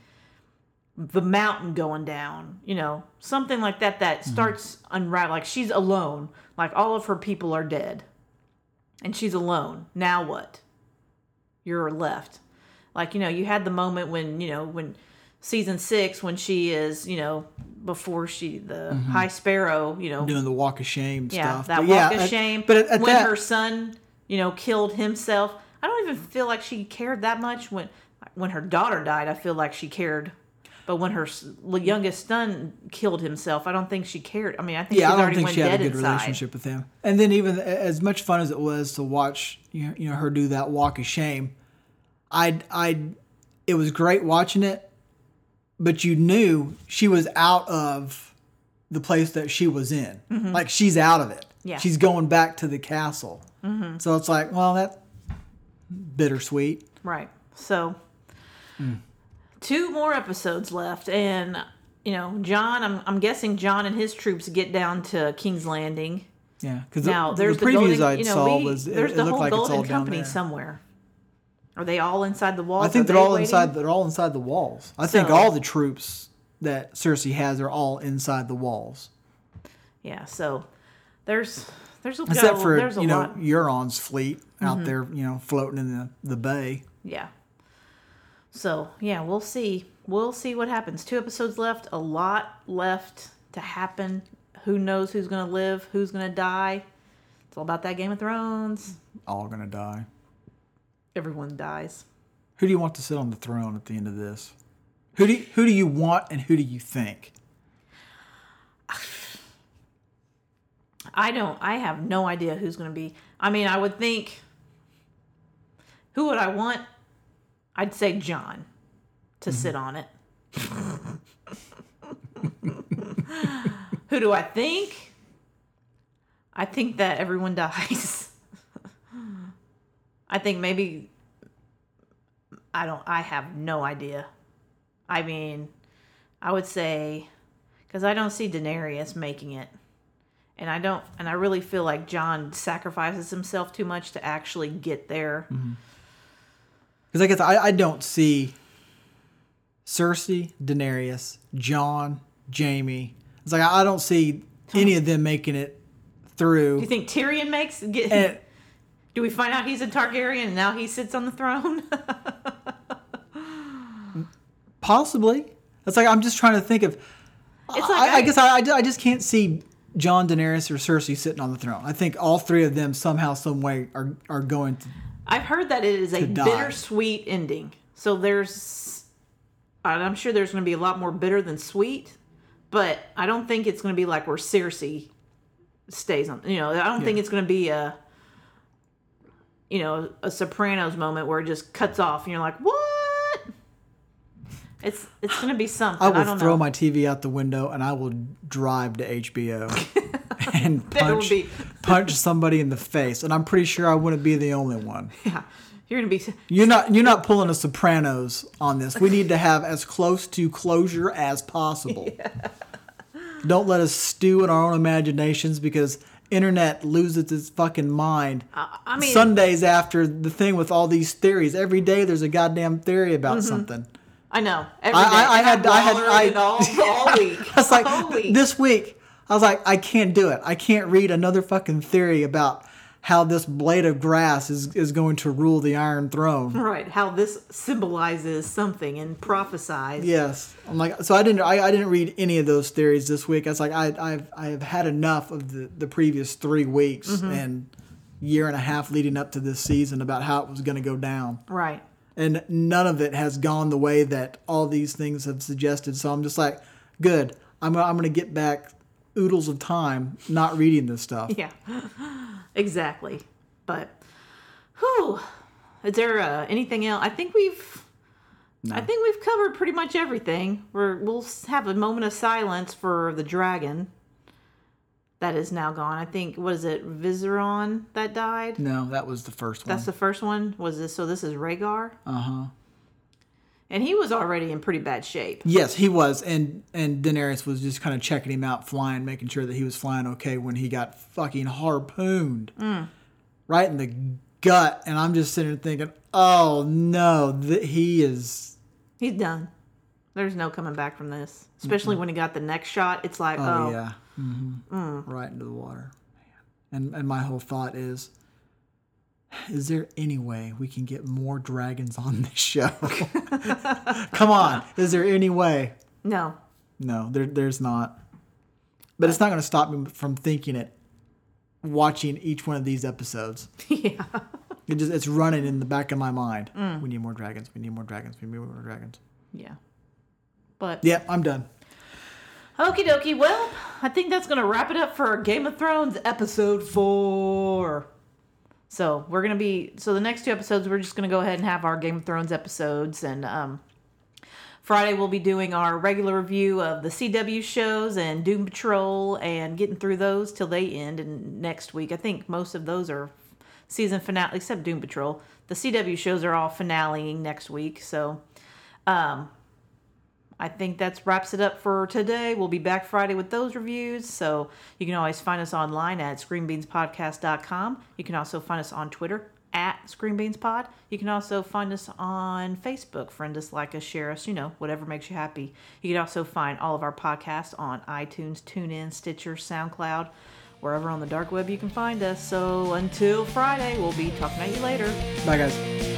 the mountain going down, you know, something like that that mm-hmm. starts unravel. Like she's alone, like all of her people are dead, and she's alone. Now what? You're left. Like you know, you had the moment when you know when season six when she is you know before she the mm-hmm. High Sparrow, you know, doing the walk of shame yeah, stuff that But walk yeah, of at- shame. but at, at when that her son, you know, killed himself, I don't even feel like she cared that much. When when her daughter died, I feel like she cared. But when her youngest son killed himself, I don't think she cared. I mean, I think yeah I don't already think she had a good inside. relationship with him and then even as much fun as it was to watch you know, her do that walk of shame I I it was great watching it but you knew she was out of the place that she was in like she's out of it Mm-hmm. Yeah. Mm-hmm. she's going back to the castle so it's like well that bittersweet Right. So, two more episodes left, and you know, Jon. I'm I'm guessing Jon and his troops get down to King's Landing. Yeah, because Now the, there's the the, previews I you know, saw we, was it, there's it the looked whole like it's all golden down company there. somewhere. Are they all inside the walls? I think Are they're they all waiting? inside. They're all inside the walls. I think all the troops that Cersei has are all inside the walls, Yeah. So there's there's a except for there's a you know lot. Mm-hmm. Euron's fleet out there, you know, floating in the, the bay. Yeah. So yeah, we'll see. We'll see what happens. Two episodes left. A lot left to happen. Who knows who's gonna live? Who's gonna die? It's all about that Game of Thrones. All gonna die. Everyone dies. Who do you want to sit on the throne at the end of this? Who do you, who do you want and who do you think? I don't. I have no idea who's going to be. I mean, I would think. Who would I want? I'd say Jon to sit mm-hmm. on it. Who do I think? I think that everyone dies. I think maybe. I don't. I have no idea. I mean, I would say. Because I don't see Daenerys making it and I don't, and I really feel like Jon sacrifices himself too much to actually get there. Mm-hmm. Because I guess I, I don't see Cersei, Daenerys, Jon, Jaime. It's like I, I don't see any of them making it through. Do you think Tyrion makes? Get, And do we find out he's a Targaryen and now he sits on the throne? possibly. It's like I'm just trying to think of. It's I, like I, guess I, I I just can't see Jon Daenerys or Cersei sitting on the throne. I think all three of them somehow, some way are are going to. I've heard that it is a die. bittersweet ending. So there's, I'm sure there's going to be a lot more bitter than sweet, but I don't think it's going to be like where Cersei stays on. You know, I don't think it's going to be a, you know, a Sopranos moment where it just cuts off and you're like, what? It's it's going to be something. I I, will don't throw know. my TV out the window and I will drive to HBO and punch be- punch somebody in the face. And I'm pretty sure I wouldn't be the only one. yeah, you're going to be. You're not you're not pulling a Sopranos on this. We need to have as close to closure as possible. Don't let us stew in our own imaginations because internet loses its fucking mind. I mean, Sundays after the thing with all these theories, every day there's a goddamn theory about Mm-hmm. something. I know. Every I- day. I- I had- I had- I- in all, all week. I was like, all week. this week, I was like, I can't do it. I can't read another fucking theory about how this blade of grass is, is going to rule the Iron Throne. Right, how this symbolizes something and prophesies. Yes, I'm like, so I didn't, I, I didn't read any of those theories this week. I was like, I, I've, I have had enough of the, the previous three weeks Mm-hmm. and year and a half leading up to this season about how it was going to go down, Right. and none of it has gone the way that all these things have suggested. So I'm just like, good. I'm, I'm going to get back oodles of time not reading this stuff. Yeah. exactly. But, whew. Is there uh, anything else? I think we've. I think we've covered pretty much everything. We're, we'll have a moment of silence for the dragon that is now gone. I think, what is it, Viserion that died? No, that was the first one. That's the first one. Was this so? This is Rhaegal, uh huh. And he was already in pretty bad shape. Yes, he was, and and Daenerys was just kind of checking him out, flying, making sure that he was flying okay when he got fucking harpooned right in the gut, and I'm just sitting there thinking, oh no, th- he is. He's done. There's no coming back from this. Especially when he got the next shot. It's like, Oh, oh, yeah, hmm right into the water. And and my whole thought is, is there any way we can get more dragons on this show? Come on, is there any way? no. No, there, there's not. But it's not going to stop me from thinking it, watching each one of these episodes. yeah. It just it's running in the back of my mind. Mm. We need more dragons. We need more dragons. We need more dragons. Yeah. But yeah, I'm done. okie dokie. Well, I think that's gonna wrap it up for Game of Thrones episode four. So we're gonna be so the next two episodes we're just gonna go ahead and have our Game of Thrones episodes and um Friday we'll be doing our regular review of the CW shows and Doom Patrol and getting through those till they end and next week. I think most of those are season finale except Doom Patrol. The CW shows are all finaleing next week, so um I think that wraps it up for today. We'll be back Friday with those reviews. So you can always find us online at screenbeanspodcast.com. You can also find us on Twitter at screenbeanspod. You can also find us on Facebook. Friend us, like us, share us, you know, whatever makes you happy. You can also find all of our podcasts on iTunes, TuneIn, Stitcher, SoundCloud, wherever on the dark web you can find us. So until Friday, we'll be talking at you later. Bye, guys.